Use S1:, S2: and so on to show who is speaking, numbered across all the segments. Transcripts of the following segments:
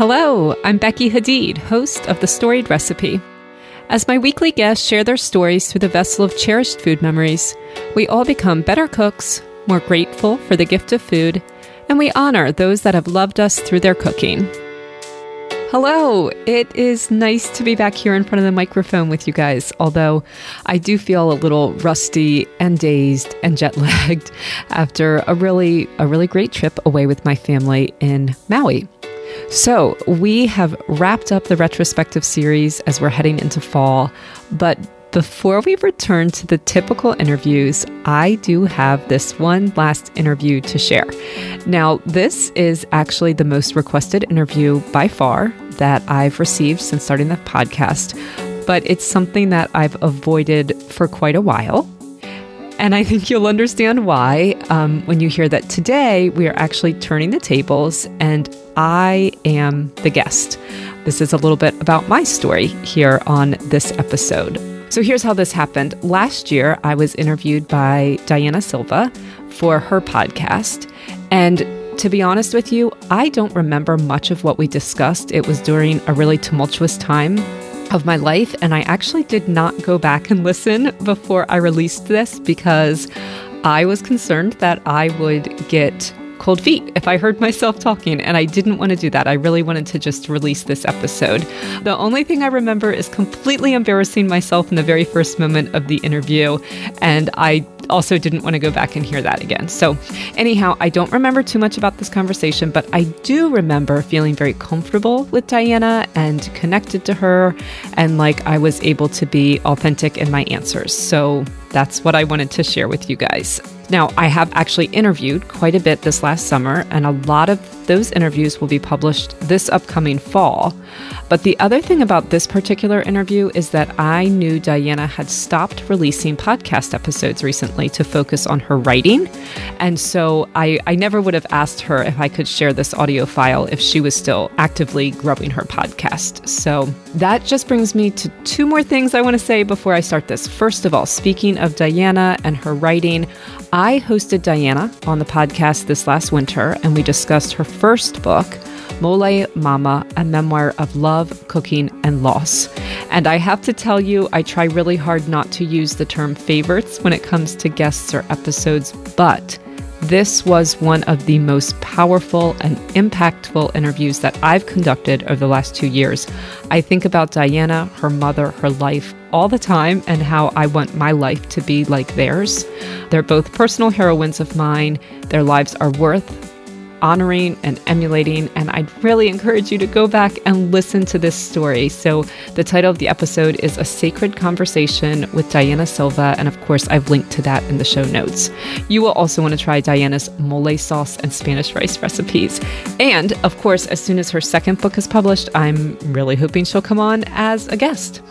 S1: Hello, I'm Becky Hadeed, host of The Storied Recipe. As my weekly guests share their stories through the vessel of cherished food memories, we all become better cooks, more grateful for the gift of food, and we honor those that have loved us through their cooking. Hello, it is nice to be back here in front of the microphone with you guys, although I do feel a little rusty and dazed and jet lagged after a really a really great trip away with my family in Maui. So, we have wrapped up the retrospective series as we're heading into fall, but before we return to the typical interviews, I do have this one last interview to share. Now, this is actually the most requested interview by far that I've received since starting the podcast, but it's something that I've avoided for quite a while. And I think you'll understand why um, when you hear that today we are actually turning the tables and I am the guest. This is a little bit about my story here on this episode. So here's how this happened. Last year, I was interviewed by Diana Silva for her podcast. And to be honest with you, I don't remember much of what we discussed. It was during a really tumultuous time of my life, and I actually did not go back and listen before I released this because I was concerned that I would get cold feet if I heard myself talking, and I didn't want to do that. I really wanted to just release this episode. The only thing I remember is completely embarrassing myself in the very first moment of the interview, and I also didn't want to go back and hear that again. So, anyhow, I don't remember too much about this conversation, but I do remember feeling very comfortable with Diana and connected to her, and like I was able to be authentic in my answers. So, that's what I wanted to share with you guys. Now, I have actually interviewed quite a bit this last summer, and a lot of those interviews will be published this upcoming fall. But the other thing about this particular interview is that I knew Diana had stopped releasing podcast episodes recently to focus on her writing. And so I, I never would have asked her if I could share this audio file if she was still actively growing her podcast. So that just brings me to two more things I want to say before I start this. First of all, speaking of Diana and her writing, I hosted Diana on the podcast this last winter, and we discussed her first book, Mole Mama, a memoir of love, cooking, and loss. And I have to tell you, I try really hard not to use the term favorites when it comes to guests or episodes, but this was one of the most powerful and impactful interviews that I've conducted over the last two years. I think about Diana, her mother, her life all the time, and how I want my life to be like theirs. They're both personal heroines of mine. Their lives are worth honoring and emulating. And I'd really encourage you to go back and listen to this story. So, the title of the episode is A Sacred Conversation with Diana Silva. And of course, I've linked to that in the show notes. You will also want to try Diana's mole sauce and Spanish rice recipes. And of course, as soon as her second book is published, I'm really hoping she'll come on as a guest.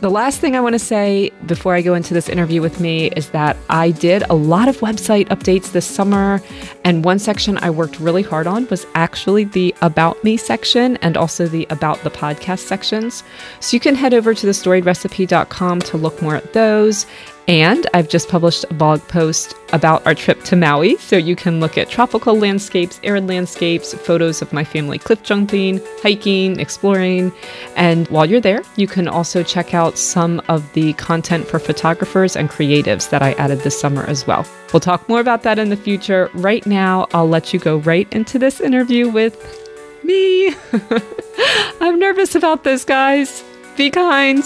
S1: The last thing I want to say before I go into this interview with me is that I did a lot of website updates this summer, and one section I worked really hard on was actually the About Me section and also the About the Podcast sections. So you can head over to thestoriedrecipe.com to look more at those. And I've just published a blog post about our trip to Maui. So you can look at tropical landscapes, arid landscapes, photos of my family cliff jumping, hiking, exploring. And while you're there, you can also check out some of the content for photographers and creatives that I added this summer as well. We'll talk more about that in the future. Right now, I'll let you go right into this interview with me. I'm nervous about this, guys. Be kind.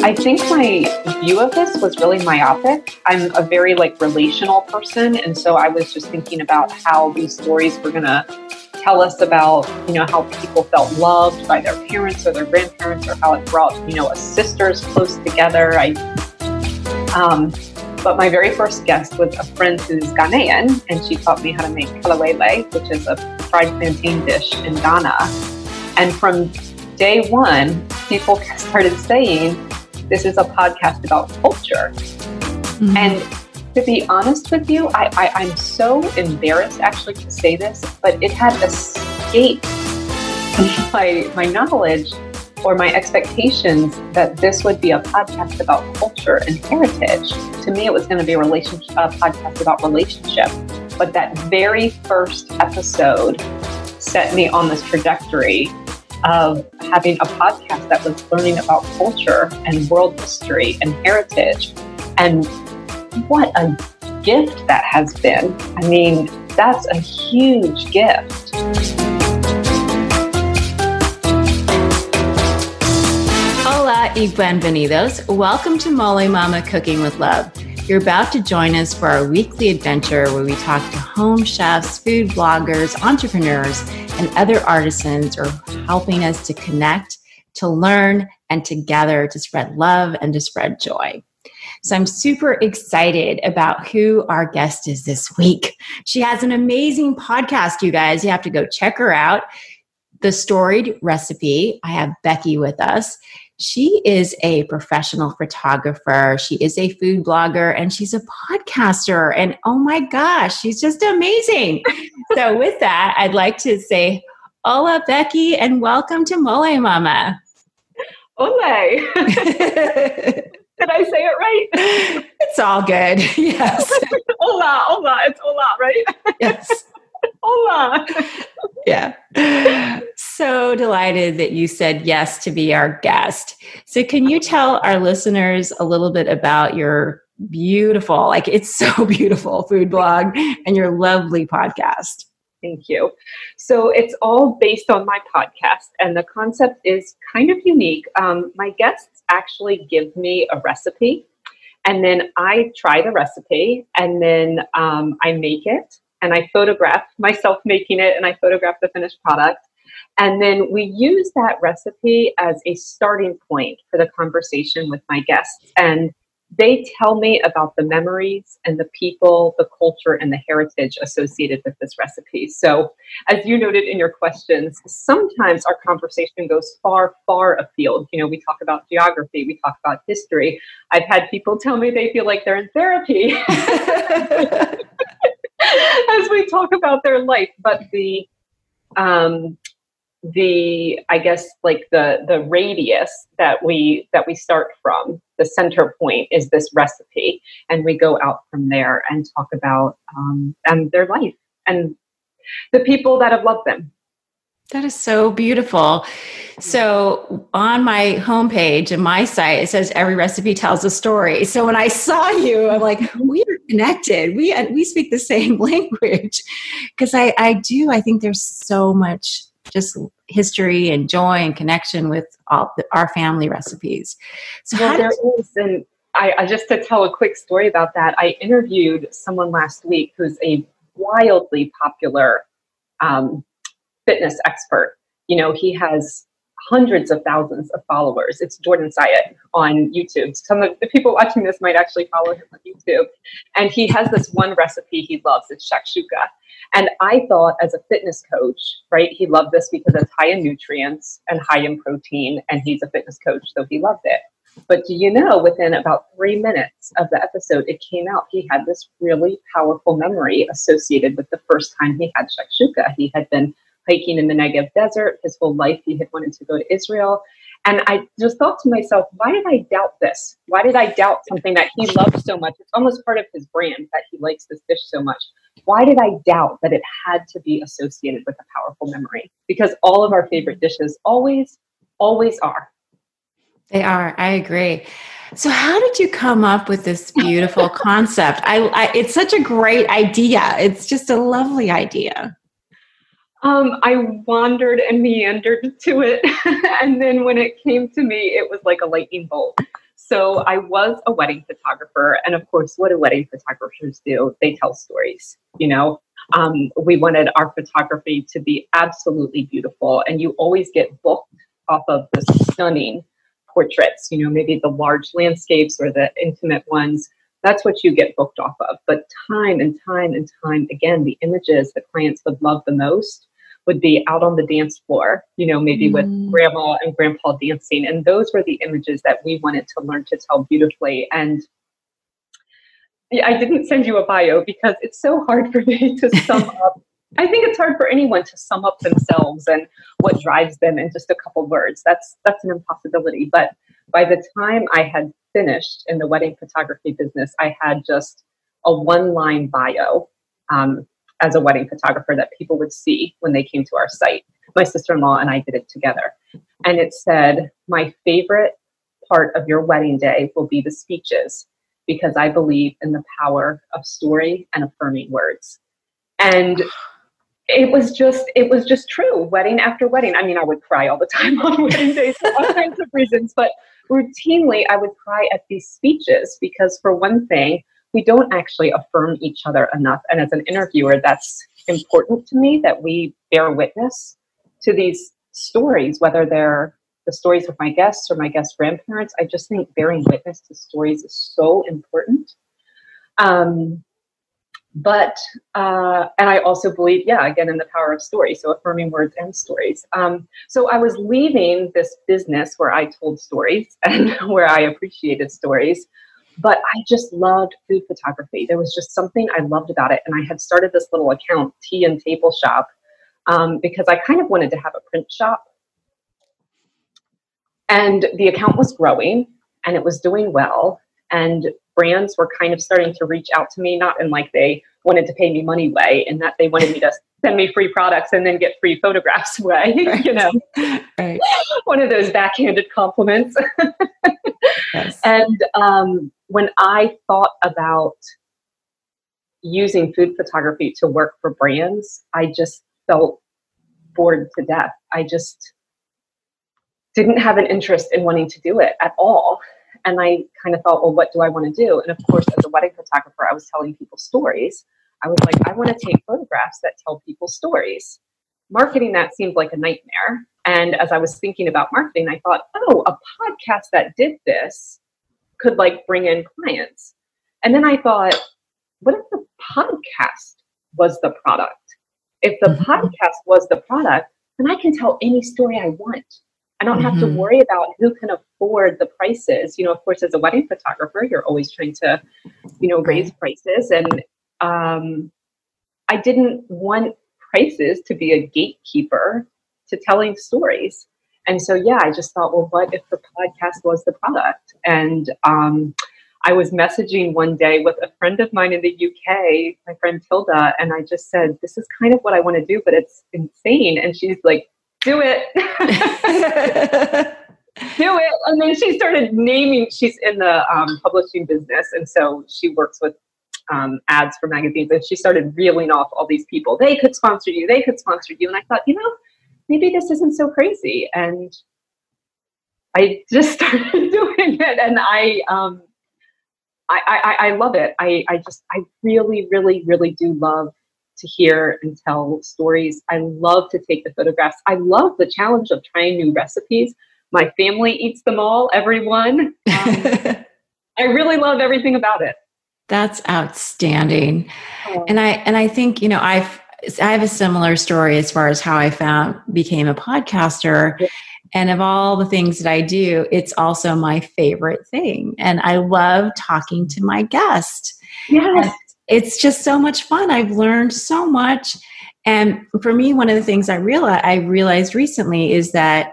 S1: I think my view of this was really myopic. I'm a very like relational person, and so I was just thinking about how these stories were to tell us about, you know, how people felt loved by their parents or their grandparents, or how it brought, you know, sisters close together. I, um, but my very first guest was a friend who's Ghanaian, and she taught me how to make kelewele, which is a fried plantain dish in Ghana. And from day one, people started saying, this is a podcast about culture. Mm-hmm. And to be honest with you, I, I, I'm so embarrassed actually to say this, but it had escaped my, my knowledge
S2: or my expectations that this would be a podcast about culture and heritage. To me, it was going to be a relationship a podcast about relationship. But that very first episode set me on this trajectory of having a podcast that was learning about culture and world history and heritage. And what a gift that has been. I mean, that's a huge gift.
S3: Hola y bienvenidos. Welcome to Mole Mama Cooking with Love. You're about to join us for our weekly adventure where we talk to home chefs, food bloggers, entrepreneurs, and other artisans who are helping us to connect, to learn, and together to spread love and to spread joy. So I'm super excited about who our guest is this week. She has an amazing podcast, you guys. You have to go check her out. The Storied Recipe. I have Becky with us. She is a professional photographer. She is a food blogger and she's a podcaster. And oh my gosh, she's just amazing. so, with that, I'd like to say, Hola, Becky, and welcome to Mole Mama.
S2: Ole. Did I say it right?
S3: It's all good. Yes.
S2: hola, hola. It's hola, right?
S3: Yes.
S2: hola.
S3: Yeah. So delighted that you said yes to be our guest. So, can you tell our listeners a little bit about your beautiful, like it's so beautiful food blog and your lovely podcast?
S2: Thank you. So it's all based on my podcast, and the concept is kind of unique. Um, my guests actually give me a recipe, and then I try the recipe, and then um, I make it, and I photograph myself making it, and I photograph the finished product. And then we use that recipe as a starting point for the conversation with my guests. And they tell me about the memories and the people, the culture, and the heritage associated with this recipe. So, as you noted in your questions, sometimes our conversation goes far, far afield. You know, we talk about geography, we talk about history. I've had people tell me they feel like they're in therapy as we talk about their life. But the um, the i guess like the the radius that we that we start from the center point is this recipe and we go out from there and talk about um, and their life and the people that have loved them
S3: that is so beautiful. So on my homepage and my site, it says every recipe tells a story. So when I saw you, I'm like, we are connected. We we speak the same language because I I do. I think there's so much just history and joy and connection with all the, our family recipes.
S2: So well, there is, and I, I just to tell a quick story about that. I interviewed someone last week who's a wildly popular um, fitness expert. You know, he has hundreds of thousands of followers. It's Jordan Syatt on YouTube. Some of the people watching this might actually follow him on YouTube. And he has this one recipe he loves. It's shakshuka. And I thought as a fitness coach, right, he loved this because it's high in nutrients and high in protein. And he's a fitness coach, so he loved it. But do you know, within about three minutes of the episode, it came out he had this really powerful memory associated with the first time he had shakshuka. He had been hiking in the Negev desert his whole life. He had wanted to go to Israel. And I just thought to myself, why did I doubt this? Why did I doubt something that he loves so much? It's almost part of his brand that he likes this dish so much. Why did I doubt that it had to be associated with a powerful memory? Because all of our favorite dishes always, always are.
S3: They are. I agree. So, how did you come up with this beautiful concept? I, I, it's such a great idea. It's just a lovely idea.
S2: Um, I wandered and meandered to it. and then when it came to me, it was like a lightning bolt. So I was a wedding photographer. And of course, what do wedding photographers do? They tell stories, you know? Um, we wanted our photography to be absolutely beautiful. And you always get booked off of the stunning portraits, you know, maybe the large landscapes or the intimate ones. That's what you get booked off of. But time and time and time again, the images that clients would love the most would be out on the dance floor, you know, maybe mm. with grandma and grandpa dancing. And those were the images that we wanted to learn to tell beautifully. And I didn't send you a bio because it's so hard for me to sum up I think it's hard for anyone to sum up themselves and what drives them in just a couple words. That's that's an impossibility. But by the time I had finished in the wedding photography business, I had just a one-line bio um, as a wedding photographer that people would see when they came to our site. My sister-in-law and I did it together, and it said, "My favorite part of your wedding day will be the speeches." Because I believe in the power of story and affirming words. And it was just it was just true wedding after wedding i mean i would cry all the time on wedding days for all kinds of reasons but routinely i would cry at these speeches because for one thing we don't actually affirm each other enough. And as an interviewer that's important to me that we bear witness to these stories whether they're the stories of my guests or my guest grandparents. I just think bearing witness to stories is so important. Um, but uh, and i also believe yeah again in the power of story so affirming words and stories. Um, so i was leaving this business where i told stories and where i appreciated stories but i just loved food photography. There was just something i loved about it and i had started this little account tea and table shop um, because i kind of wanted to have a print shop. And the account was growing and it was doing well and brands were kind of starting to reach out to me, not in like they wanted to pay me money way, in that they wanted me to send me free products and then get free photographs way, right. you know, right. one of those backhanded compliments. yes. And um, when I thought about using food photography to work for brands, I just felt bored to death. I just didn't have an interest in wanting to do it at all. And I kind of thought, well, what do I want to do? And of course, as a wedding photographer, I was telling people stories. I was like, I want to take photographs that tell people stories. Marketing that seemed like a nightmare. And as I was thinking about marketing, I thought, oh, a podcast that did this could like bring in clients. And then I thought, what if the podcast was the product? If the mm-hmm. podcast was the product, then I can tell any story I want. I don't have mm-hmm. to worry about who can afford the prices. You know, of course, as a wedding photographer, you're always trying to, you know, raise prices. And um, I didn't want prices to be a gatekeeper to telling stories. And so, yeah, I just thought, well, what if the podcast was the product? And um, I was messaging one day with a friend of mine in the UK, my friend Tilda, and I just said, this is kind of what I want to do, but it's insane. And she's like, do it. do it. And then she started naming, she's in the um, publishing business. And so she works with um, ads for magazines. And she started reeling off all these people. They could sponsor you. They could sponsor you. And I thought, you know, maybe this isn't so crazy. And I just started doing it. And I, um, I, I, I love it. I, I just, I really, really, really do love to hear and tell stories. I love to take the photographs. I love the challenge of trying new recipes. My family eats them all, everyone. Um, I really love everything about it.
S3: That's outstanding. Oh. And I and I think, you know, I've I have a similar story as far as how I found became a podcaster. And of all the things that I do, it's also my favorite thing. And I love talking to my guest. Yes it's just so much fun. I've learned so much. And for me, one of the things I realized, I realized recently is that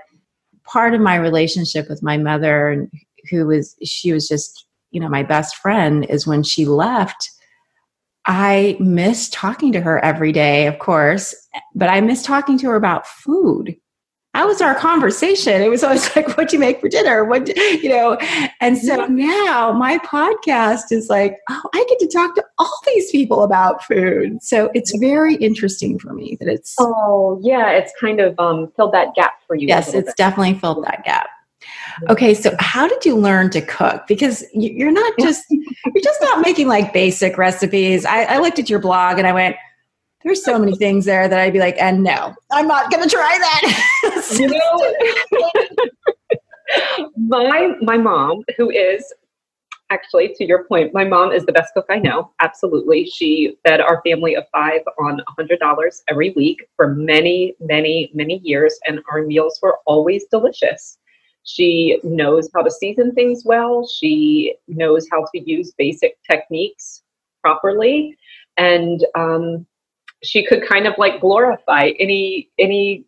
S3: part of my relationship with my mother, who was, she was just, you know, my best friend, is when she left, I miss talking to her every day, of course, but I miss talking to her about food that was our conversation. It was always like, what do you make for dinner? What, do, you know? And so now my podcast is like, oh, I get to talk to all these people about food. So it's very interesting for me that it's.
S2: Oh, yeah. It's kind of um, filled that gap for you.
S3: Yes, it's bit. definitely filled that gap. Okay, so how did you learn to cook? Because you're not just you're just not making like basic recipes. I, I looked at your blog and I went, there's so many things there that I'd be like, and no, I'm not going to try that. you
S2: know, my my mom, who is actually to your point, my mom is the best cook I know. Absolutely, she fed our family of five on a hundred dollars every week for many, many, many years, and our meals were always delicious. She knows how to season things well. She knows how to use basic techniques properly, and um, she could kind of like glorify any any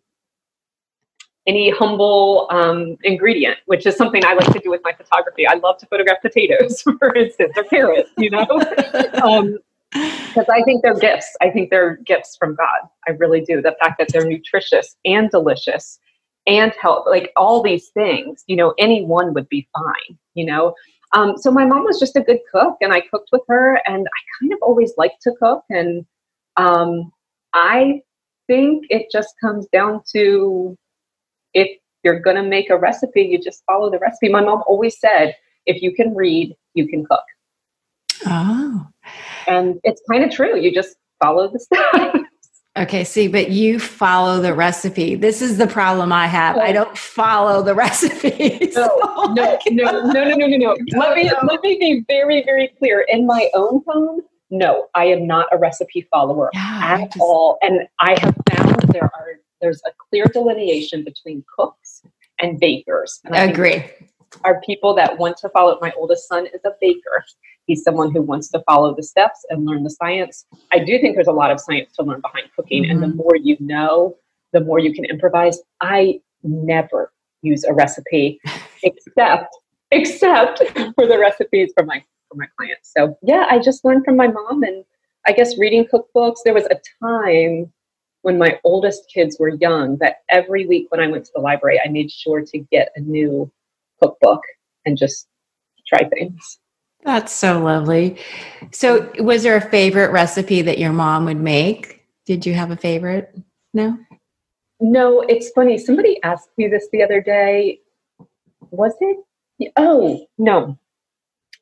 S2: any humble um, ingredient, which is something I like to do with my photography. I love to photograph potatoes, for instance, or carrots, you know, because um, I think they're gifts. I think they're gifts from God. I really do. The fact that they're nutritious and delicious and help, like all these things, you know, any one would be fine, you know. Um, so my mom was just a good cook, and I cooked with her, and I kind of always liked to cook, and um, I think it just comes down to if you're going to make a recipe, you just follow the recipe. My mom always said, if you can read, you can cook.
S3: Oh.
S2: And it's kind of true. You just follow the steps.
S3: Okay, see, but you follow the recipe. This is the problem I have. Oh. I don't follow the recipe.
S2: No, no, no, no, no, no, no. Let me let me be very, very clear. In my own home, no, I am not a recipe follower at all. And I have found there are there's a clear delineation between cooks and bakers. And
S3: I agree.
S2: Are people that want to follow. My oldest son is a baker. He's someone who wants to follow the steps and learn the science. I do think there's a lot of science to learn behind cooking, mm-hmm. and the mm-hmm. more you know, the more you can improvise. I never use a recipe except except for the recipes for my for my clients. So yeah, I just learned from my mom and I guess reading cookbooks. There was a time when my oldest kids were young that every week when I went to the library, I made sure to get a new cookbook and just try things.
S3: That's so lovely. So, was there a favorite recipe that your mom would make? Did you have a favorite? No?
S2: No, it's funny. Somebody asked me this the other day. Was it? Oh, no.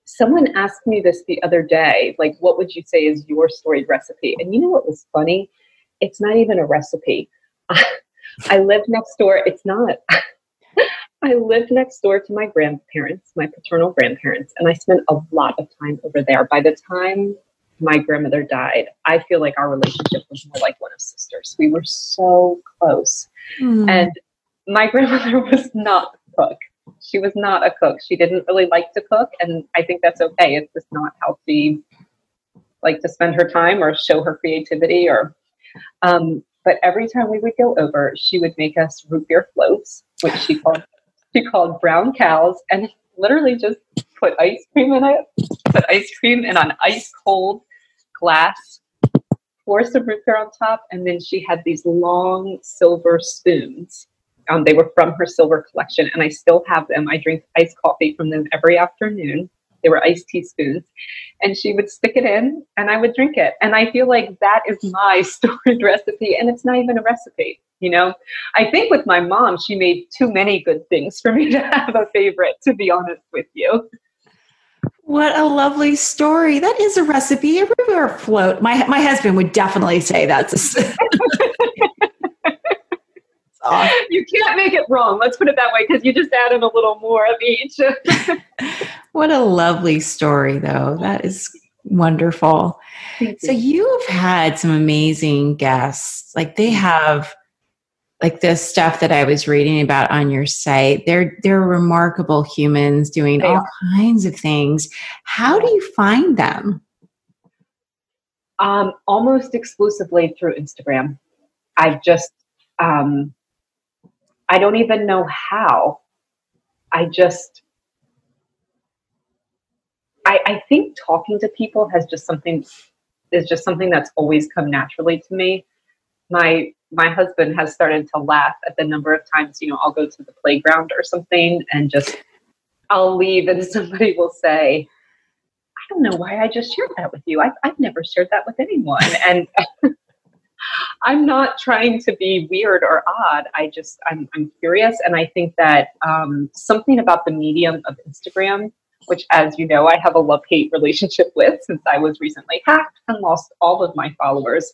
S2: Someone asked me this the other day, like, what would you say is your storied recipe? And you know what was funny? it's not even a recipe. I live next door. It's not. I lived next door to my grandparents, my paternal grandparents, and I spent a lot of time over there. By the time my grandmother died, I feel like our relationship was more like one of sisters. We were so close. Mm. And my grandmother was not a cook. She was not a cook. She didn't really like to cook, and I think that's okay. It's just not how she liked to spend her time or show her creativity or um, but every time we would go over, she would make us root beer floats, which she called she called brown cows, and literally just put ice cream in it, put ice cream in an ice cold glass, pour some root beer on top, and then she had these long silver spoons. Um, they were from her silver collection, and I still have them. I drink iced coffee from them every afternoon. They were iced teaspoons. And she would stick it in and I would drink it. And I feel like that is my storied recipe. And it's not even a recipe. You know, I think with my mom, she made too many good things for me to have a favorite, to be honest with you.
S3: What a lovely story. That is a recipe, a river float. My my husband would definitely say that's a
S2: You can't make it wrong. Let's put it that way because you just added a little more of each.
S3: what a lovely story, though. That is wonderful. So you've had some amazing guests. Like they mm-hmm. have like the stuff that I was reading about on your site. They're they're remarkable humans doing they all are. kinds of things. How do you find them?
S2: Um, almost exclusively through Instagram. I've just um, I don't even know how. I just, I, I think talking to people has just something, is just something that's always come naturally to me. My, my husband has started to laugh at the number of times, you know, I'll go to the playground or something and just, I'll leave and somebody will say, I don't know why I just shared that with you. I've, I've never shared that with anyone. And I'm not trying to be weird or odd. I just I'm, I'm curious, and I think that um, something about the medium of Instagram, which, as you know, I have a love hate relationship with since I was recently hacked and lost all of my followers.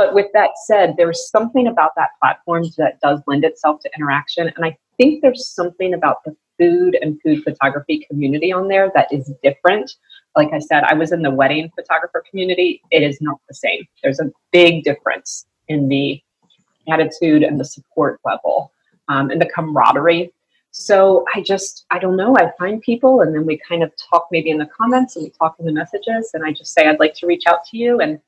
S2: But with that said, there's something about that platform that does lend itself to interaction, and I think there's something about the food and food photography community on there that is different like I said, I was in the wedding photographer community. It is not the same. There's a big difference in the attitude and the support level um, and the camaraderie. So I just, I don't know. I find people and then we kind of talk maybe in the comments and we talk in the messages and I just say, I'd like to reach out to you. And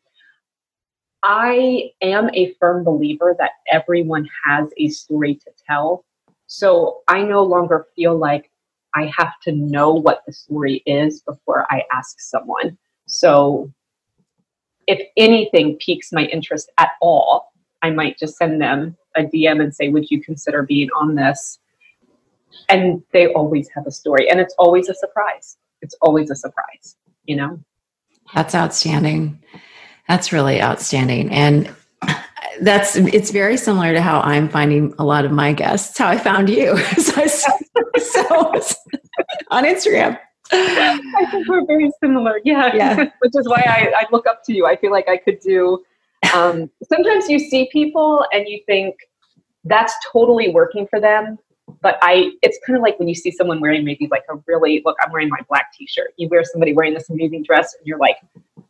S2: I am a firm believer that everyone has a story to tell. So I no longer feel like I have to know what the story is before I ask someone. So if anything piques my interest at all, I might just send them a DM and say, Would you consider being on this? And they always have a story, and it's always a surprise. It's always a surprise, you know?
S3: That's outstanding. That's really outstanding. And that's it's very similar to how I'm finding a lot of my guests. How I found you. so, so on Instagram.
S2: I think we're very similar. Yeah. yeah. Which is why I, I, look up to you. I feel like I could do. Um, sometimes you see people and you think that's totally working for them. But I, it's kind of like when you see someone wearing maybe like a really, look, I'm wearing my black t shirt. You wear somebody wearing this amazing dress and you're like,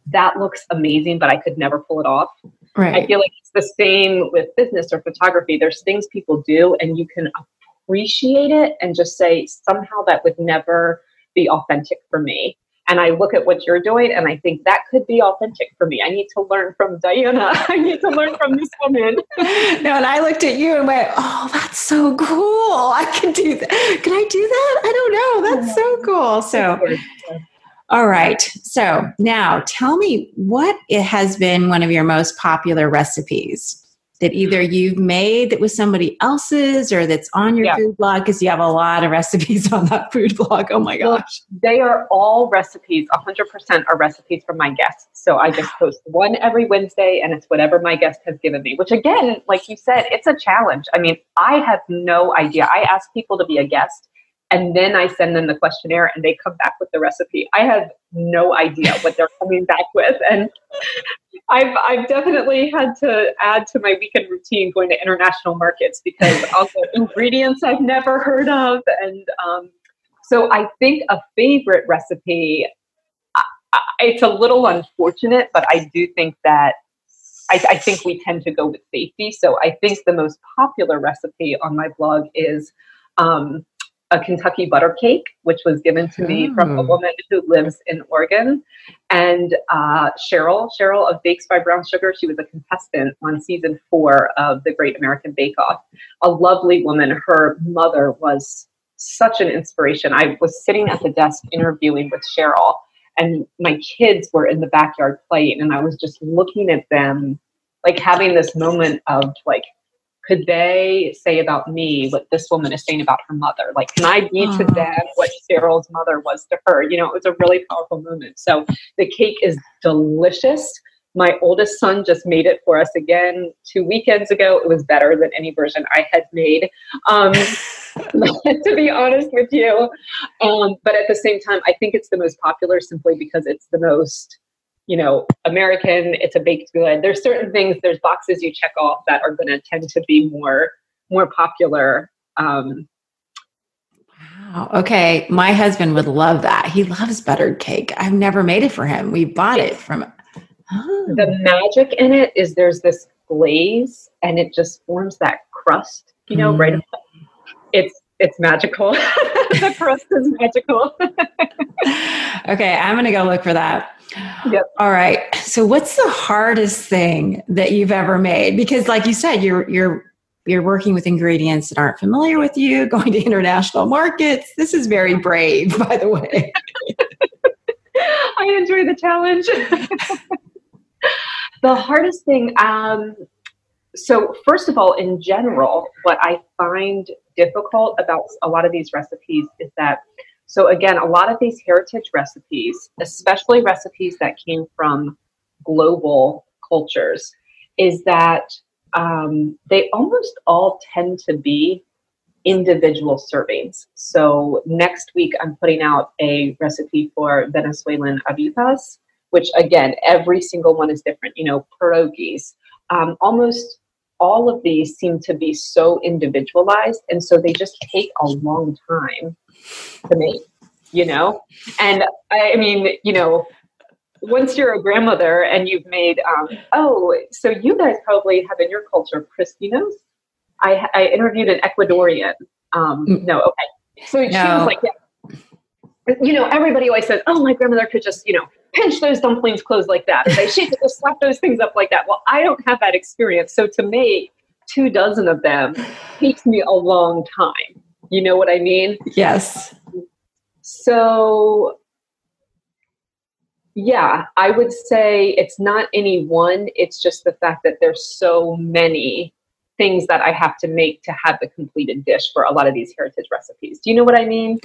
S2: that looks amazing, but I could never pull it off. Right. I feel like it's the same with business or photography. There's things people do and you can appreciate it and just say, somehow that would never be authentic for me. And I look at what you're doing and I think that could be authentic for me. I need to learn from Diana. I need to learn from this woman.
S3: no, and I looked at you and went, Oh, that's so cool. I can do that. Can I do that? I don't know. That's so cool. So all right. So now tell me what it has been one of your most popular recipes that either you've made that was somebody else's or that's on your yeah. food blog because you have a lot of recipes on that food blog. Oh my gosh.
S2: They are all recipes, 100% are recipes from my guests. So I just post one every Wednesday and it's whatever my guest has given me, which again, like you said, it's a challenge. I mean, I have no idea. I ask people to be a guest and then I send them the questionnaire and they come back with the recipe. I have no idea what they're coming back with. And I've, I've definitely had to add to my weekend routine going to international markets because I'll get ingredients I've never heard of. And um, so I think a favorite recipe, I, I, it's a little unfortunate, but I do think that I, I think we tend to go with safety. So I think the most popular recipe on my blog is um, a Kentucky butter cake, which was given to me from a hmm. woman who lives in Oregon. And uh, Cheryl, Cheryl of Bakes by Brown Sugar, she was a contestant on season four of the Great American Bake Off. A lovely woman. Her mother was such an inspiration. I was sitting at the desk interviewing with Cheryl, and my kids were in the backyard playing, and I was just looking at them, like having this moment of like, could they say about me what this woman is saying about her mother? Like, can I be to them what Cheryl's mother was to her? You know, it was a really powerful moment. So the cake is delicious. My oldest son just made it for us again two weekends ago. It was better than any version I had made, um, to be honest with you. Um, but at the same time, I think it's the most popular simply because it's the most you know, American, it's a baked good. There's certain things, there's boxes you check off that are going to tend to be more more popular. Um,
S3: wow. Okay, my husband would love that. He loves buttered cake. I've never made it for him. We bought it from.
S2: Oh. The magic in it is there's this glaze, and it just forms that crust. You know, mm. right? It's it's magical. the crust is magical.
S3: okay, I'm going to go look for that.
S2: Yep.
S3: All right. So what's the hardest thing that you've ever made? Because like you said, you're you're you're working with ingredients that aren't familiar with you, going to international markets. This is very brave, by the way.
S2: I enjoy the challenge. the hardest thing um, so first of all in general what i find difficult about a lot of these recipes is that so again, a lot of these heritage recipes, especially recipes that came from global cultures, is that um, they almost all tend to be individual servings. So next week, I'm putting out a recipe for Venezuelan arepas, which again, every single one is different. You know, pierogies. Um, almost all of these seem to be so individualized, and so they just take a long time to make, you know? And I mean, you know, once you're a grandmother and you've made, um, oh, so you guys probably have in your culture cristinos. I, I interviewed an Ecuadorian. Um, mm. no, okay. So she no. was like, yeah. You know, everybody always says, "Oh, my grandmother could just, you know, pinch those dumplings closed like that." Or she could just slap those things up like that. Well, I don't have that experience, so to make two dozen of them takes me a long time. You know what I mean?
S3: Yes.
S2: So, yeah, I would say it's not any one. It's just the fact that there's so many things that I have to make to have the completed dish for a lot of these heritage recipes. Do you know what I mean?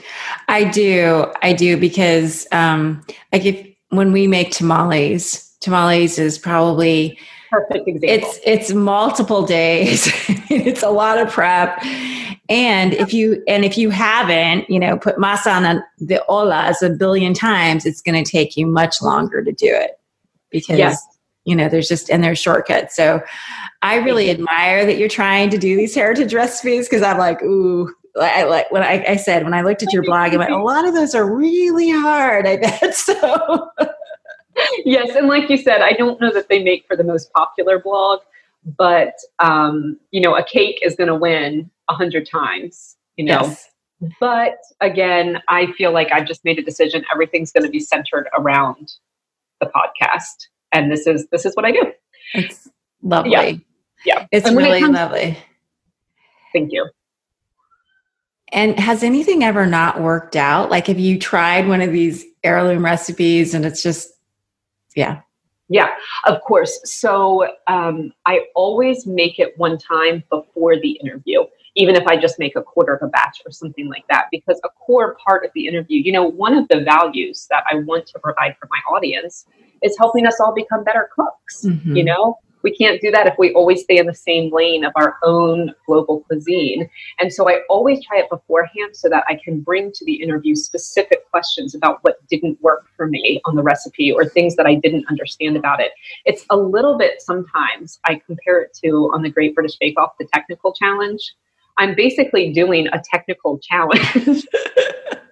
S3: I do. I do because um like if when we make tamales, tamales is probably
S2: perfect example.
S3: It's it's multiple days. it's a lot of prep. And if you and if you haven't, you know, put masa on the hojas a billion times, it's going to take you much longer to do it because yes. You know there's just and there's shortcuts. So I really admire that you're trying to do these heritage recipes because I'm like, ooh, I like when I, I, said when I looked at your blog, I went, a lot of those are really hard. I bet so.
S2: yes, and like you said, I don't know that they make for the most popular blog, but um, you know, a cake is going to win a hundred times. You know. Yes. But again, I feel like I've just made a decision. Everything's going to be centered around the podcast, and this is this is what I do.
S3: It's lovely.
S2: Yeah, yeah.
S3: it's really it comes, lovely.
S2: Thank you.
S3: And has anything ever not worked out? Like, have you tried one of these heirloom recipes and it's just yeah.
S2: Yeah, of course. So um, I always make it one time before the interview, even if I just make a quarter of a batch or something like that, because a core part of the interview, you know, one of the values that I want to provide for my audience is helping us all become better cooks. Mm-hmm. You know, we can't do that if we always stay in the same lane of our own global cuisine. And so I always try it beforehand so that I can bring to the interview specific questions about what didn't work for me on the recipe or things that I didn't understand about it. It's a little bit sometimes I compare it to on the Great British Bake Off, the technical challenge. I'm basically doing a technical challenge.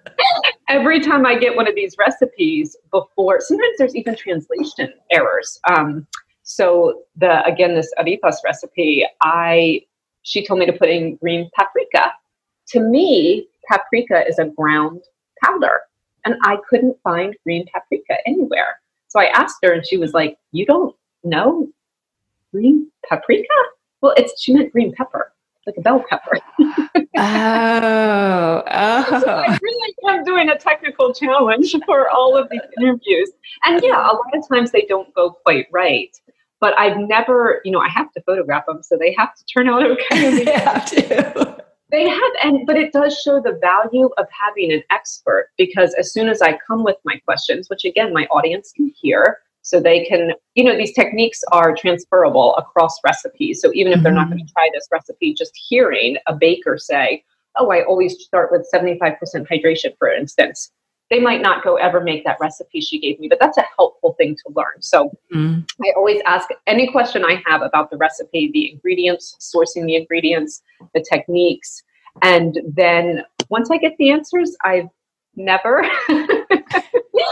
S2: Every time I get one of these recipes before, sometimes there's even translation errors. Um, so the again this arepas recipe, I she told me to put in green paprika. To me, paprika is a ground powder, and I couldn't find green paprika anywhere. So I asked her, and she was like, "You don't know green paprika?" Well, it's she meant green pepper, like a bell pepper.
S3: oh, oh. So
S2: I oh. really am doing a technical challenge for all of these interviews, and yeah, a lot of times they don't go quite right but I've never, you know, I have to photograph them, so they have to turn out okay.
S3: they have to.
S2: They have, and but it does show the value of having an expert because as soon as I come with my questions, which again my audience can hear, so they can, you know, these techniques are transferable across recipes. So even if they're not mm-hmm. going to try this recipe, just hearing a baker say, "Oh, I always start with seventy five percent hydration," for instance, they might not go ever make that recipe she gave me, but that's a helpful thing to learn. So mm. I always ask any question I have about the recipe, the ingredients, sourcing the ingredients, the techniques. And then once I get the answers, I've never,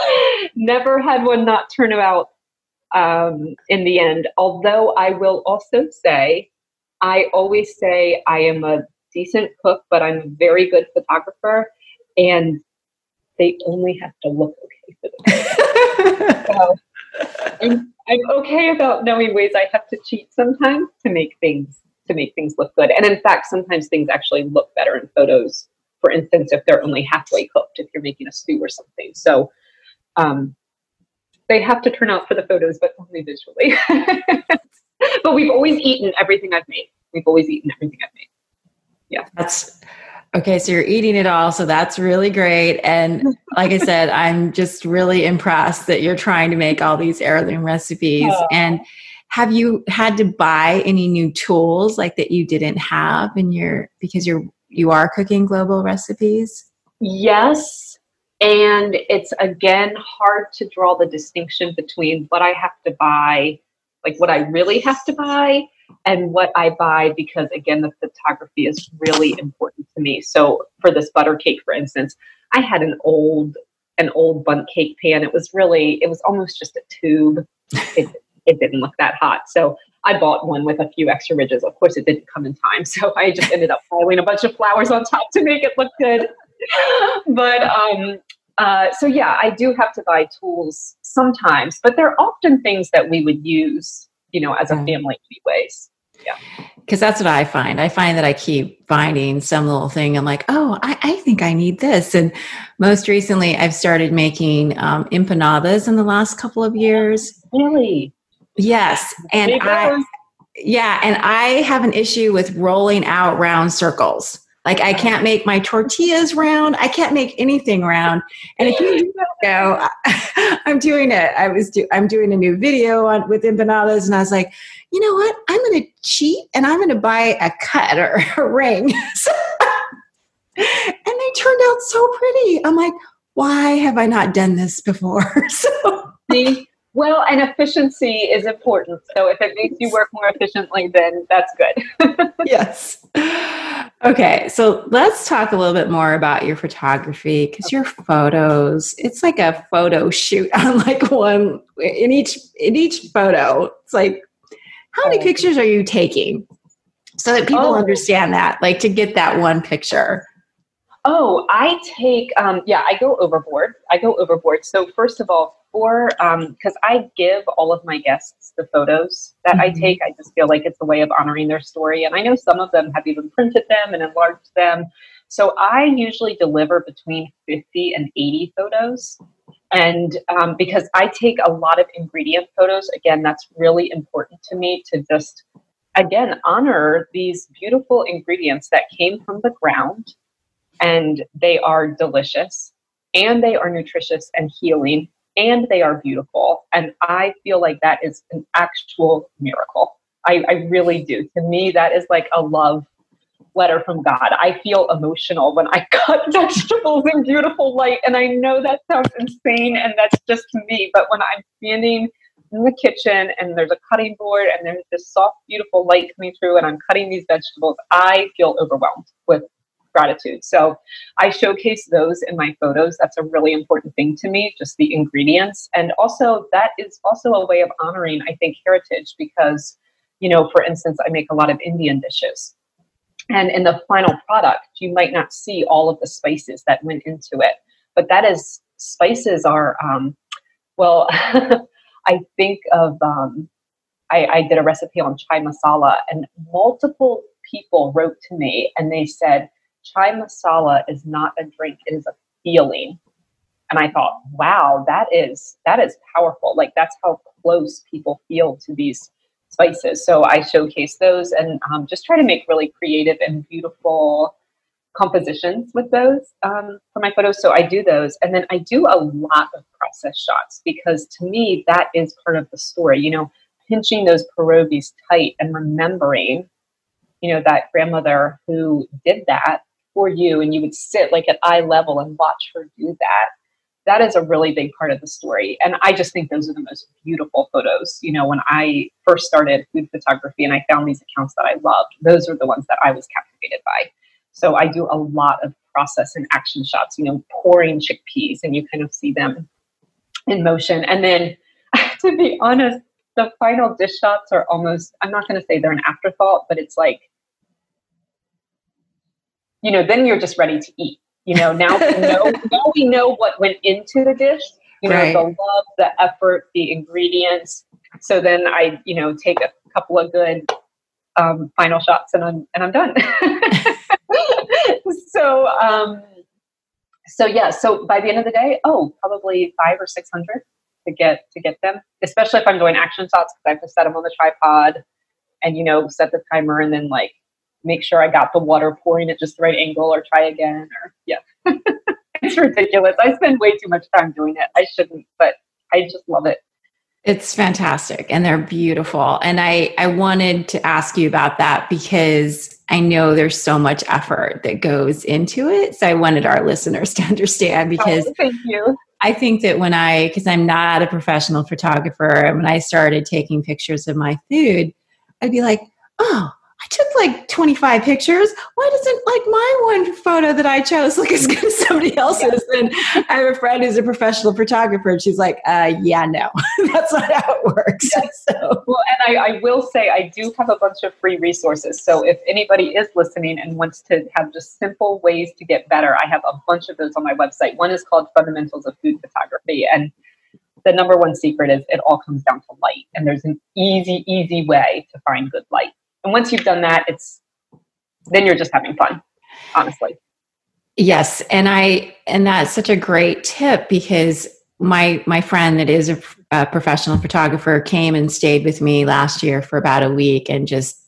S2: never had one not turn out um, in the end. Although I will also say, I always say I am a decent cook, but I'm a very good photographer. And they only have to look okay for so I'm, I'm okay about knowing ways I have to cheat sometimes to make things to make things look good. And in fact, sometimes things actually look better in photos. For instance, if they're only halfway cooked, if you're making a stew or something. So um, they have to turn out for the photos, but only visually. but we've always eaten everything I've made. We've always eaten everything I've made. Yeah.
S3: That's Okay, so you're eating it all. So that's really great. And like I said, I'm just really impressed that you're trying to make all these heirloom recipes. Oh. And have you had to buy any new tools like that you didn't have in your because you're you are cooking global recipes?
S2: Yes. And it's again hard to draw the distinction between what I have to buy, like what I really have to buy, and what I buy because again the photography is really important to me. So for this butter cake for instance, I had an old an old bundt cake pan. It was really it was almost just a tube. It it didn't look that hot. So I bought one with a few extra ridges. Of course it didn't come in time. So I just ended up piling a bunch of flowers on top to make it look good. but um Uh, so yeah, I do have to buy tools sometimes, but they're often things that we would use, you know, as a family anyways. Yeah.
S3: Because that's what I find. I find that I keep finding some little thing. I'm like, oh, I, I think I need this. And most recently, I've started making um, empanadas in the last couple of years.
S2: Really?
S3: Yes. And I, yeah, and I have an issue with rolling out round circles. Like I can't make my tortillas round. I can't make anything round. And if you know, I'm doing it. I was do, I'm doing a new video on with empanadas, and I was like, you know what? I'm going to cheat, and I'm going to buy a cut or a ring. and they turned out so pretty. I'm like, why have I not done this before? so.
S2: See, well, and efficiency is important. So if it makes you work more efficiently, then that's good.
S3: yes. Okay, so let's talk a little bit more about your photography because your photos, it's like a photo shoot on like one in each in each photo. It's like how many oh. pictures are you taking? So that people oh. understand that, like to get that one picture.
S2: Oh, I take um yeah, I go overboard. I go overboard. So first of all, for because um, I give all of my guests the photos that mm-hmm. I take. I just feel like it's a way of honoring their story. And I know some of them have even printed them and enlarged them. So I usually deliver between 50 and 80 photos. And um, because I take a lot of ingredient photos, again, that's really important to me to just, again, honor these beautiful ingredients that came from the ground and they are delicious and they are nutritious and healing and they are beautiful. And I feel like that is an actual miracle. I, I really do. To me, that is like a love letter from God. I feel emotional when I cut vegetables in beautiful light. And I know that sounds insane and that's just me. But when I'm standing in the kitchen and there's a cutting board and there's this soft, beautiful light coming through and I'm cutting these vegetables, I feel overwhelmed with gratitude. So I showcase those in my photos. That's a really important thing to me, just the ingredients. And also, that is also a way of honoring, I think, heritage because, you know, for instance, I make a lot of Indian dishes. And in the final product, you might not see all of the spices that went into it. But that is, spices are, um, well, I think of, um, I, I did a recipe on chai masala, and multiple people wrote to me and they said, chai masala is not a drink, it is a feeling. And I thought, wow, that is that is powerful. Like that's how close people feel to these spices. So I showcase those and um, just try to make really creative and beautiful compositions with those um, for my photos. So I do those, and then I do a lot of process shots because to me that is part of the story. You know, pinching those pierogies tight and remembering, you know, that grandmother who did that for you and you would sit like at eye level and watch her do that that is a really big part of the story. And i just think those are the most beautiful photos. You know when i first started food photography and i found these accounts that i loved those are the ones that i was captivated by. So i do a lot of process and action shots you know pouring chickpeas and you kind of see them in motion. And then to be honest the final dish shots are almost i'm not going to say they're an afterthought but it's like you know, then you're just ready to eat. You know, now we know, now we know what went into the dish. You know, right. the love, the effort, the ingredients. So then I, you know, take a couple of good um, final shots and I'm and I'm done. so um, so yeah. So by the end of the day, oh, probably five or six hundred to get to get them. Especially if I'm doing action shots because I have to set them on the tripod and you know set the timer and then like make sure I got the water pouring at just the right angle or try again or yeah. it's ridiculous. I spend way too much time doing it. I shouldn't, but I just love it.
S3: It's fantastic and they're beautiful. And I I wanted to ask you about that because I know there's so much effort that goes into it. So I wanted our listeners to understand oh, because
S2: oh, thank you.
S3: I think that when I, because I'm not a professional photographer, and when I started taking pictures of my food, I'd be like, oh, I took like 25 pictures. Why doesn't like my one photo that I chose look as good as somebody else's? And I have a friend who's a professional photographer, and she's like, uh, yeah, no, that's not how it works.
S2: So. Well, and I, I will say I do have a bunch of free resources. So if anybody is listening and wants to have just simple ways to get better, I have a bunch of those on my website. One is called Fundamentals of Food Photography. And the number one secret is it all comes down to light. And there's an easy, easy way to find good light. And once you've done that, it's then you're just having fun, honestly.
S3: Yes, and I and that's such a great tip because my my friend that is a, a, professional photographer came and stayed with me last year for about a week and just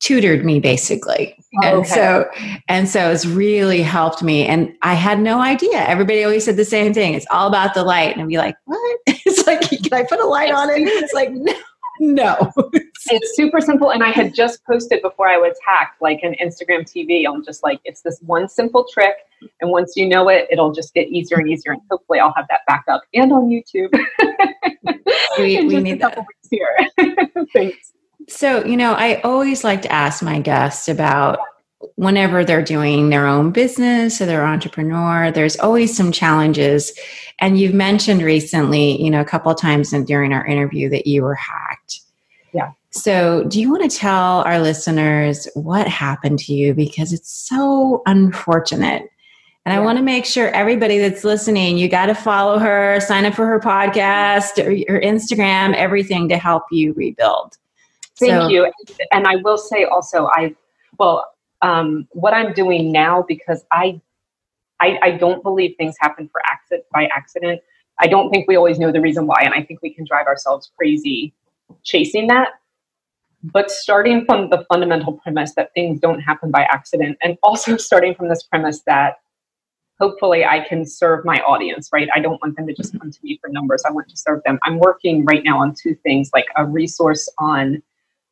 S3: tutored me basically. And okay. so and so it's really helped me. And i had no idea. Everybody always said the same thing. It's all about the light. And i'd be like what? It's like can i put a light on it? It's like no no.
S2: It's super simple and i had just posted before i was hacked like an instagram tv i'm just like it's this one simple trick and once you know it it'll just get easier and easier and hopefully i'll have that back up and on youtube.
S3: We, we need that. here. Thanks. So, you know, I always like to ask my guests about whenever they're doing their own business or they're entrepreneur, there's always some challenges. And you've mentioned recently, you know, a couple of times in, during our interview that you were hacked.
S2: Yeah.
S3: So, do you want to tell our listeners what happened to you? Because it's so unfortunate. And yeah. I want to make sure everybody that's listening, you got to follow her, sign up for her podcast or her Instagram, everything to help you rebuild.
S2: Thank so. you. And I will say also, I, well, um, what I'm doing now, because I, I, I don't believe things happen for accident by accident. I don't think we always know the reason why. And I think we can drive ourselves crazy chasing that. But starting from the fundamental premise that things don't happen by accident, and also starting from this premise that hopefully I can serve my audience, right? I don't want them to just come to me for numbers. I want to serve them. I'm working right now on two things like a resource on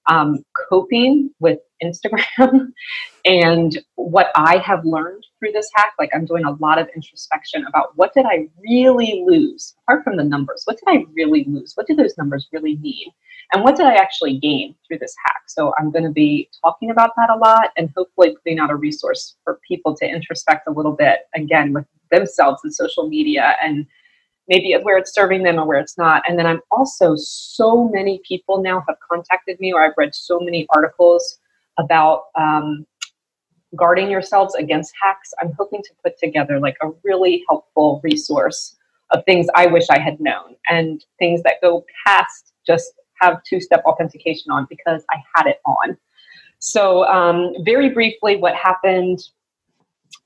S2: um, coping with Instagram and what I have learned through this hack. Like I'm doing a lot of introspection about what did I really lose apart from the numbers? What did I really lose? What do those numbers really mean? And what did I actually gain through this hack? So I'm going to be talking about that a lot and hopefully putting out a resource for people to introspect a little bit again with themselves and social media and maybe where it's serving them or where it's not. And then I'm also so many people now have contacted me, or I've read so many articles about um, guarding yourselves against hacks. I'm hoping to put together like a really helpful resource of things I wish I had known and things that go past just have two step authentication on because I had it on. So, um, very briefly, what happened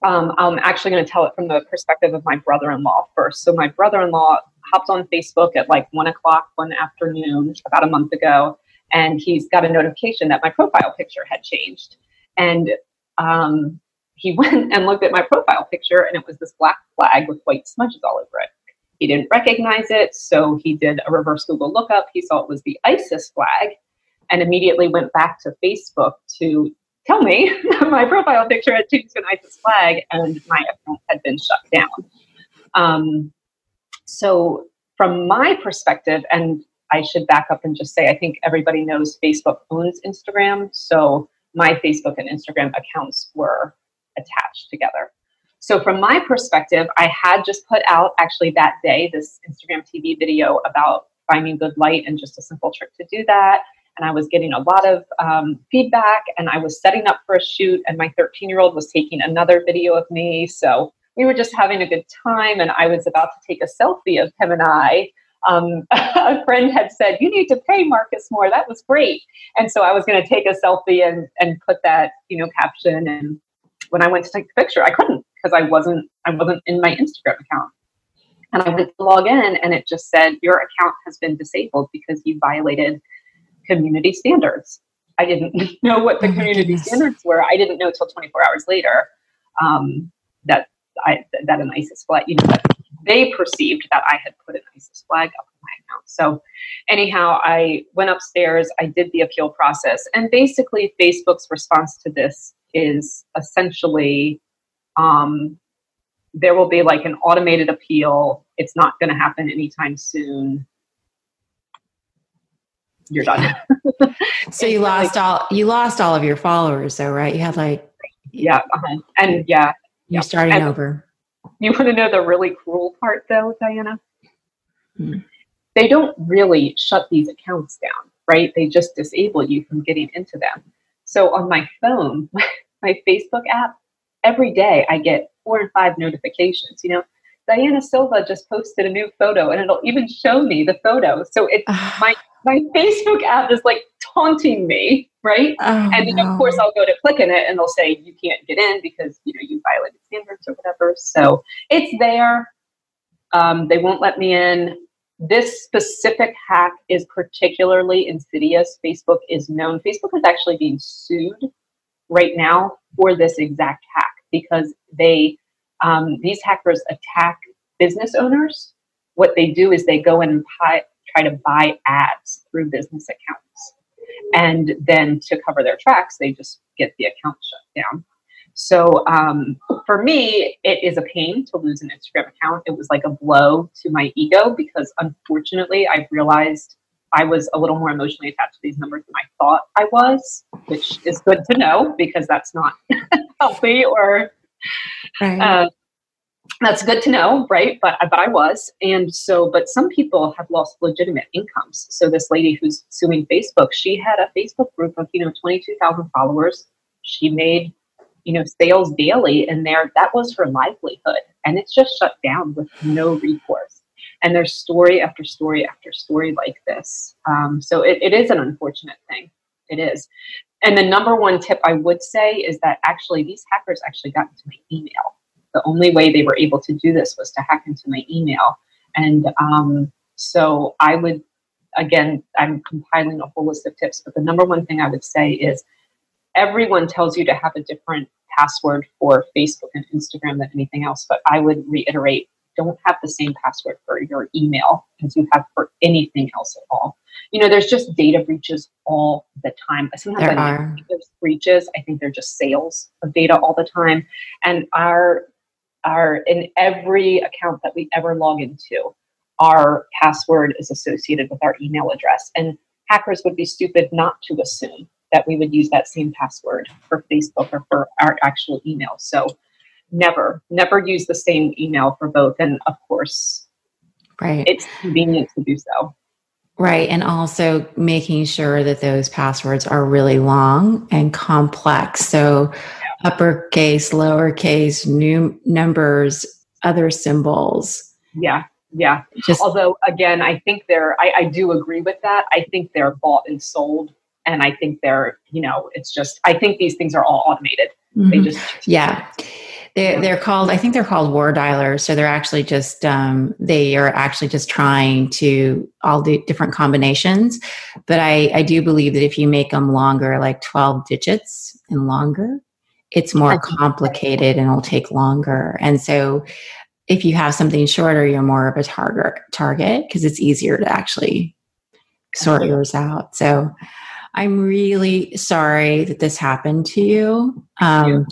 S2: um, I'm actually going to tell it from the perspective of my brother in law first. So, my brother in law hopped on Facebook at like one o'clock one afternoon about a month ago, and he's got a notification that my profile picture had changed. And um, he went and looked at my profile picture, and it was this black flag with white smudges all over it. He didn't recognize it, so he did a reverse Google lookup. He saw it was the ISIS flag and immediately went back to Facebook to tell me my profile picture had changed an ISIS flag and my account had been shut down. Um, so, from my perspective, and I should back up and just say, I think everybody knows Facebook owns Instagram. So, my Facebook and Instagram accounts were attached together. So, from my perspective, I had just put out actually that day this Instagram TV video about finding good light and just a simple trick to do that and I was getting a lot of um, feedback and I was setting up for a shoot and my 13 year old was taking another video of me. So we were just having a good time and I was about to take a selfie of him and I. Um, a friend had said, you need to pay Marcus more. That was great. And so I was going to take a selfie and, and put that, you know, caption. And when I went to take the picture, I couldn't because I wasn't, I wasn't in my Instagram account. And I went to log in and it just said, your account has been disabled because you violated community standards. I didn't know what the oh community standards were. I didn't know until 24 hours later um, that I that an ISIS flag, you know, that they perceived that I had put an ISIS flag up in my account. So, anyhow, I went upstairs. I did the appeal process, and basically, Facebook's response to this is essentially um, there will be like an automated appeal. It's not going to happen anytime soon you're done.
S3: so you lost all you lost all of your followers though, right? You had like
S2: yeah, uh-huh. and yeah,
S3: you're yeah. starting
S2: and
S3: over.
S2: You want to know the really cruel part though, Diana? Hmm. They don't really shut these accounts down, right? They just disable you from getting into them. So on my phone, my Facebook app, every day I get four and five notifications. You know, Diana Silva just posted a new photo, and it'll even show me the photo. So it's my my Facebook app is like taunting me, right? Oh, and then no. of course I'll go to click in it, and they'll say you can't get in because you know you violated standards or whatever. So it's there. Um, they won't let me in. This specific hack is particularly insidious. Facebook is known. Facebook is actually being sued right now for this exact hack because they um, these hackers attack business owners. What they do is they go in and pi- try to buy ads through business accounts, and then to cover their tracks, they just get the account shut down. So um, for me, it is a pain to lose an Instagram account. It was like a blow to my ego because unfortunately, I realized I was a little more emotionally attached to these numbers than I thought I was, which is good to know because that's not healthy or right. uh, that's good to know, right? But but I was, and so but some people have lost legitimate incomes. So this lady who's suing Facebook, she had a Facebook group of you know twenty two thousand followers. She made you know sales daily in there. That was her livelihood, and it's just shut down with no recourse. And there's story after story after story like this. Um, so it, it is an unfortunate thing. It is. And the number one tip I would say is that actually these hackers actually got into my email. The only way they were able to do this was to hack into my email. And um, so I would, again, I'm compiling a whole list of tips, but the number one thing I would say is everyone tells you to have a different password for Facebook and Instagram than anything else, but I would reiterate don't have the same password for your email as you have for anything else at all. You know, there's just data breaches all the time. Sometimes there I are. there's breaches. I think they're just sales of data all the time. And our our in every account that we ever log into, our password is associated with our email address. And hackers would be stupid not to assume that we would use that same password for Facebook or for our actual email. So never, never use the same email for both. And of course,
S3: right,
S2: it's convenient to do so.
S3: Right. And also making sure that those passwords are really long and complex. So. Uppercase, lowercase, new numbers, other symbols.
S2: Yeah. Yeah. Just, Although again, I think they're I, I do agree with that. I think they're bought and sold. And I think they're, you know, it's just I think these things are all automated. Mm-hmm. They just
S3: Yeah. They're, they're called, I think they're called war dialers. So they're actually just, um, they are actually just trying to all do different combinations. But I, I do believe that if you make them longer, like 12 digits and longer, it's more complicated and it'll take longer. And so if you have something shorter, you're more of a target target because it's easier to actually sort yours out. So I'm really sorry that this happened to you. Um,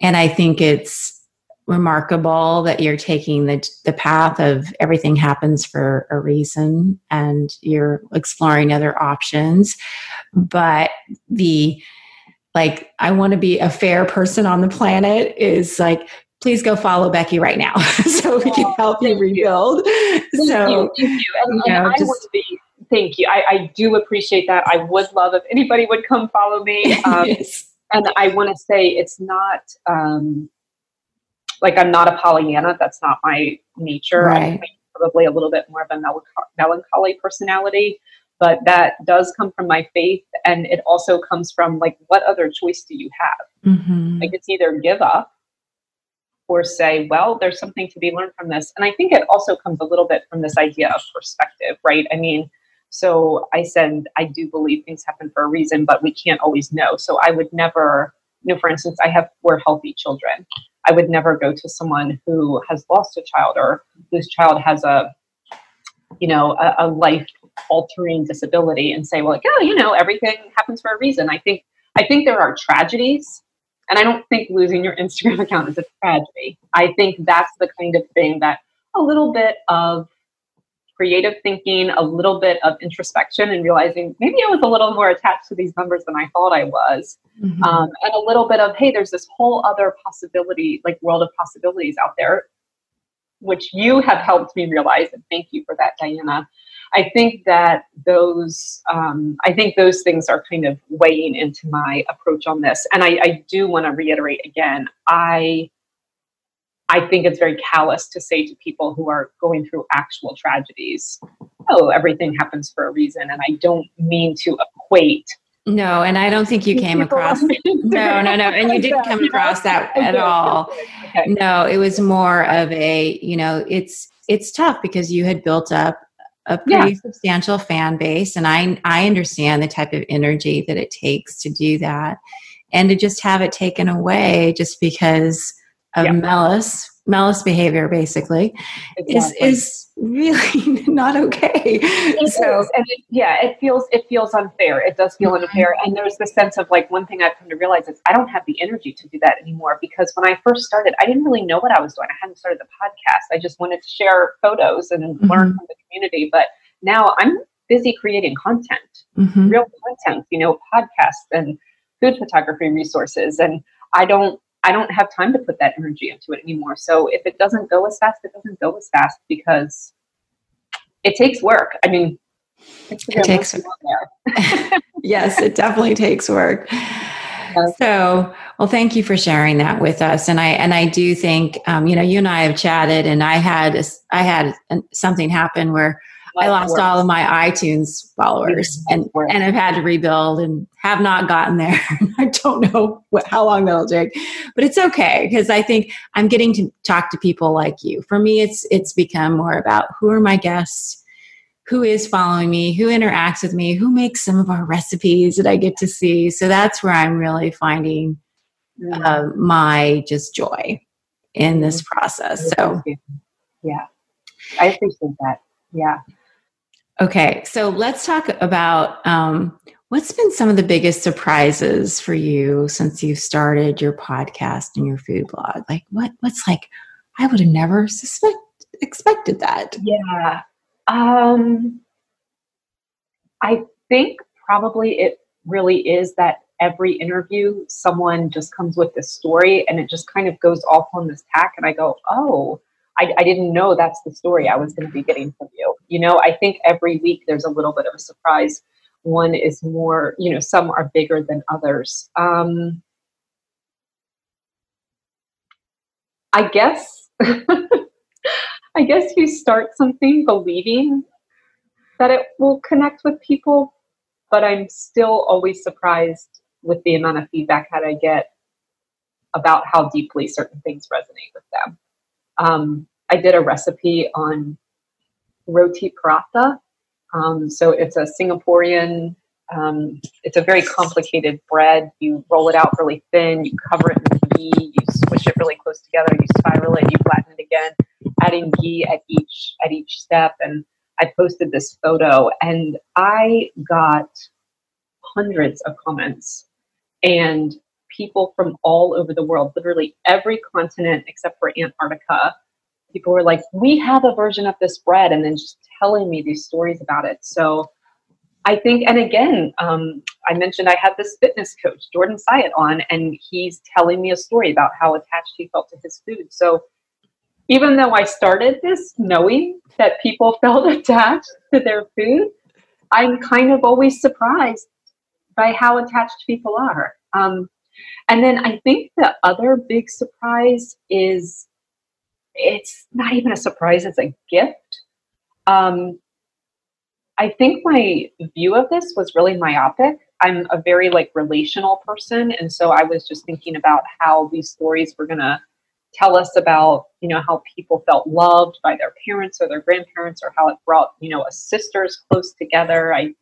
S3: and I think it's remarkable that you're taking the, the path of everything happens for a reason and you're exploring other options. But the, like, I want to be a fair person on the planet is like, please go follow Becky right now so we can help you rebuild.
S2: Thank so, you. Thank you. And, you know, and I just, would be, thank you. I, I, do appreciate that. I would love if anybody would come follow me. Um, yes and I want to say it's not um, like I'm not a Pollyanna. That's not my nature. Right. I'm probably a little bit more of a melancholy personality, but that does come from my faith, and it also comes from like, what other choice do you have? Mm-hmm. Like it's either give up or say, well, there's something to be learned from this. And I think it also comes a little bit from this idea of perspective, right? I mean, so I said, I do believe things happen for a reason, but we can't always know. So I would never, you know, for instance, I have four healthy children. I would never go to someone who has lost a child or whose child has a, you know, a, a life altering disability and say, well, like, oh, you know, everything happens for a reason. I think, I think there are tragedies and I don't think losing your Instagram account is a tragedy. I think that's the kind of thing that a little bit of creative thinking, a little bit of introspection, and realizing maybe I was a little more attached to these numbers than I thought I was. Mm-hmm. Um, and a little bit of, hey, there's this whole other possibility, like world of possibilities out there, which you have helped me realize. And thank you for that, Diana. I think that those, um, I think those things are kind of weighing into my approach on this. And I, I do want to reiterate again, I I think it's very callous to say to people who are going through actual tragedies, oh, everything happens for a reason. And I don't mean to equate.
S3: No, and I don't think you came across. no, no, no. And you didn't come across that at all. No, it was more of a, you know, it's it's tough because you had built up a pretty yeah. substantial fan base and I I understand the type of energy that it takes to do that. And to just have it taken away just because of yeah. malice malice behavior basically exactly. is is really not okay
S2: it so is. and it, yeah it feels it feels unfair it does feel mm-hmm. unfair and there's the sense of like one thing i've come to realize is i don't have the energy to do that anymore because when i first started i didn't really know what i was doing i hadn't started the podcast i just wanted to share photos and mm-hmm. learn from the community but now i'm busy creating content mm-hmm. real content you know podcasts and food photography resources and i don't I don't have time to put that energy into it anymore. So if it doesn't go as fast, it doesn't go as fast because it takes work. I mean,
S3: it takes work. yes, it definitely takes work. So, well, thank you for sharing that with us. And I and I do think, um, you know, you and I have chatted, and I had I had something happen where I lost all of my iTunes followers and, and I've had to rebuild and have not gotten there. I don't know what, how long that'll take, but it's okay because I think I'm getting to talk to people like you. For me, it's it's become more about who are my guests, who is following me, who interacts with me, who makes some of our recipes that I get to see. So that's where I'm really finding uh, my just joy in this process. So,
S2: yeah, I appreciate that. Yeah.
S3: Okay, so let's talk about um, what's been some of the biggest surprises for you since you started your podcast and your food blog. Like, what what's like? I would have never suspect expected that.
S2: Yeah, um, I think probably it really is that every interview someone just comes with this story and it just kind of goes off on this tack, and I go, oh I, I didn't know that's the story I was going to be getting from you. You know, I think every week there's a little bit of a surprise. One is more, you know, some are bigger than others. Um, I guess, I guess you start something believing that it will connect with people, but I'm still always surprised with the amount of feedback that I get about how deeply certain things resonate with them. Um, I did a recipe on roti prata. Um, so it's a Singaporean, um, it's a very complicated bread. You roll it out really thin, you cover it in ghee, you squish it really close together, you spiral it, you flatten it again, adding ghee at each at each step. And I posted this photo, and I got hundreds of comments and people from all over the world, literally every continent except for Antarctica, people were like, we have a version of this bread, and then just telling me these stories about it. So I think, and again, um, I mentioned I had this fitness coach, Jordan Syatt, on, and he's telling me a story about how attached he felt to his food. So even though I started this knowing that people felt attached to their food, I'm kind of always surprised by how attached people are. Um, and then I think the other big surprise is it's not even a surprise, it's a gift. Um, I think my view of this was really myopic. I'm a very like relational person, and so I was just thinking about how these stories were gonna tell us about you know how people felt loved by their parents or their grandparents, or how it brought you know a sisters close together. I,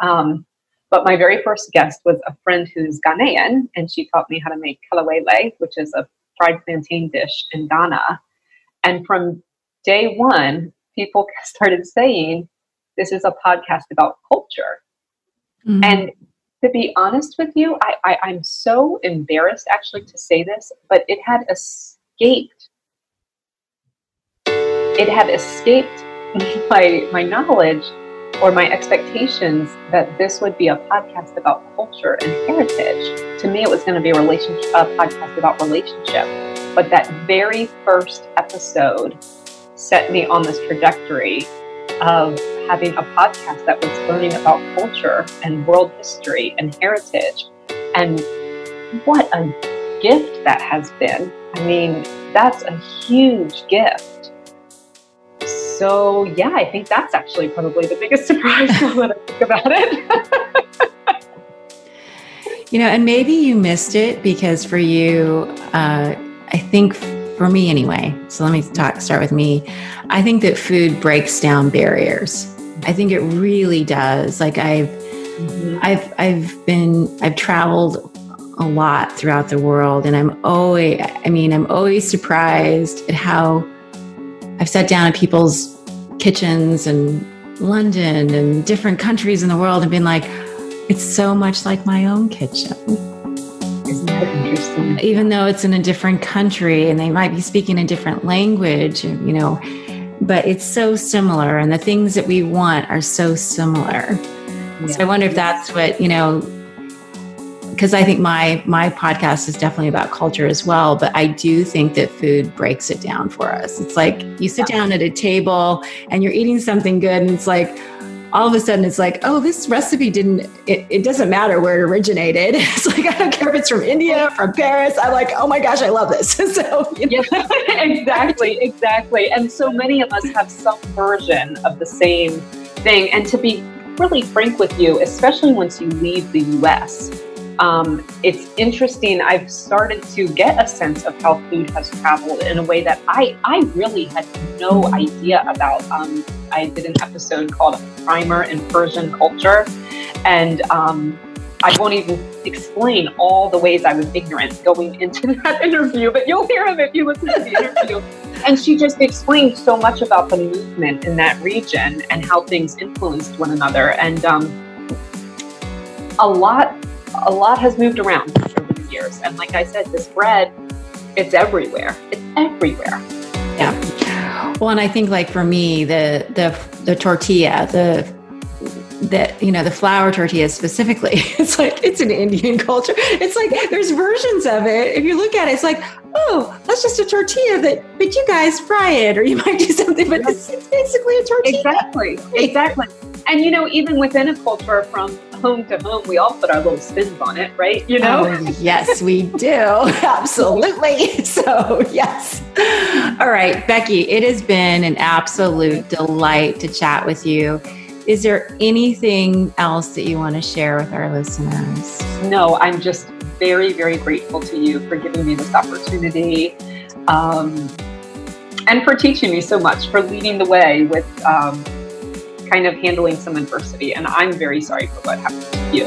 S2: um, but my very first guest was a friend who's Ghanaian, and she taught me how to make kelewele, which is a fried plantain dish in Ghana. And from day one, people started saying, this is a podcast about culture. Mm-hmm. And to be honest with you, I, I, I'm so embarrassed actually to say this, but it had escaped. It had escaped my my knowledge or my expectations that this would be a podcast about culture and heritage. To me, it was going to be a relationship, a podcast about relationship. But that very first episode set me on this trajectory of having a podcast that was learning about culture and world history and heritage. And what a gift that has been. I mean, that's a huge gift. So, yeah, I think that's actually probably the biggest surprise when I think about it.
S3: you know, and maybe you missed it because for you, uh, I think for me anyway. So let me talk, start with me. I think that food breaks down barriers. I think it really does. Like I've, mm-hmm. I've, I've been, I've traveled a lot throughout the world, and I'm always, I mean, I'm always surprised at how I've sat down at people's kitchens and London and different countries in the world and been like, it's so much like my own kitchen.
S2: Isn't that interesting?
S3: Even though it's in a different country and they might be speaking a different language, you know, but it's so similar and the things that we want are so similar. Yeah. So I wonder if that's what, you know, because I think my my podcast is definitely about culture as well, but I do think that food breaks it down for us. It's like you sit down at a table and you're eating something good and it's like all of a sudden it's like, oh, this recipe didn't, it, it doesn't matter where it originated. It's like, I don't care if it's from India, from Paris. I'm like, oh my gosh, I love this. so,
S2: you know. yeah, exactly, exactly. And so many of us have some version of the same thing. And to be really frank with you, especially once you leave the US, um, it's interesting. I've started to get a sense of how food has traveled in a way that I, I really had no idea about. Um, I did an episode called Primer in Persian Culture, and um, I won't even explain all the ways I was ignorant going into that interview, but you'll hear them if you listen to the interview. and she just explained so much about the movement in that region and how things influenced one another. And um, a lot a lot has moved around over the years. And like I said, this bread, it's everywhere. It's everywhere.
S3: Yeah. Well, and I think like for me, the the the tortilla, the that you know the flour tortilla specifically it's like it's an indian culture it's like there's versions of it if you look at it it's like oh that's just a tortilla that but you guys fry it or you might do something but it's, it's basically a tortilla
S2: exactly exactly and you know even within a culture from home to home, we all put our little spins on it, right? You know?
S3: Oh, yes, we do. Absolutely. So, yes. All right, Becky, it has been an absolute delight to chat with you. Is there anything else that you want to share with our listeners?
S2: No, I'm just very, very grateful to you for giving me this opportunity. Um, and for teaching me so much, for leading the way with um, kind of handling some adversity. And I'm very sorry for what happened to you.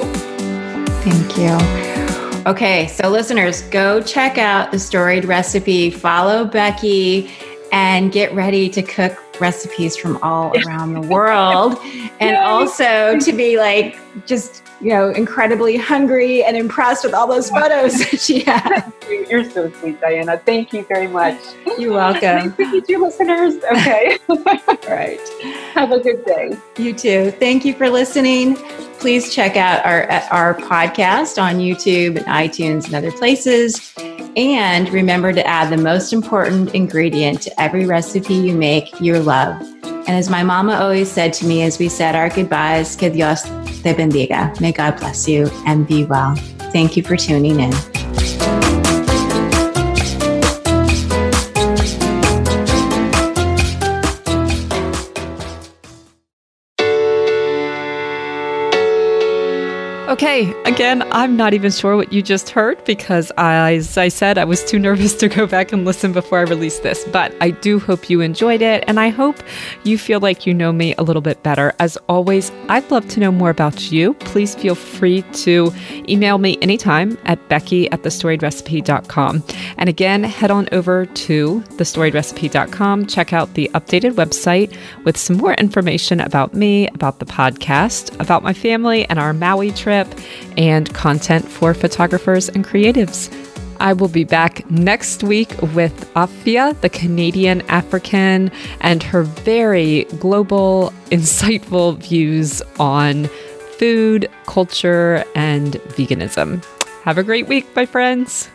S3: Thank you. Okay, so listeners, go check out the storied recipe, follow Becky, and get ready to cook recipes from all around the world. and also to be like just you know, incredibly hungry and impressed with all those photos that she had.
S2: You're so sweet, Diana. Thank you very much.
S3: You're welcome.
S2: Thank you, to listeners. Okay. all right. Have a good day.
S3: You too. Thank you for listening. Please check out our our podcast on YouTube and iTunes and other places. And remember to add the most important ingredient to every recipe you make, your love. And as my mama always said to me as we said our goodbyes, que Dios te bendiga. May God bless you and be well. Thank you for tuning in.
S1: Okay, again, I'm not even sure what you just heard because, as I said, I was too nervous to go back and listen before I released this. But I do hope you enjoyed it, and I hope you feel like you know me a little bit better. As always, I'd love to know more about you. Please feel free to email me anytime at becky at thestoriedrecipe.com. And again, head on over to thestoriedrecipe.com, check out the updated website with some more information about me, about the podcast, about my family, and our Maui trip and content for photographers and creatives. I will be back next week with Afia, the Canadian African, and her very global, insightful views on food, culture, and veganism. Have a great week, my friends.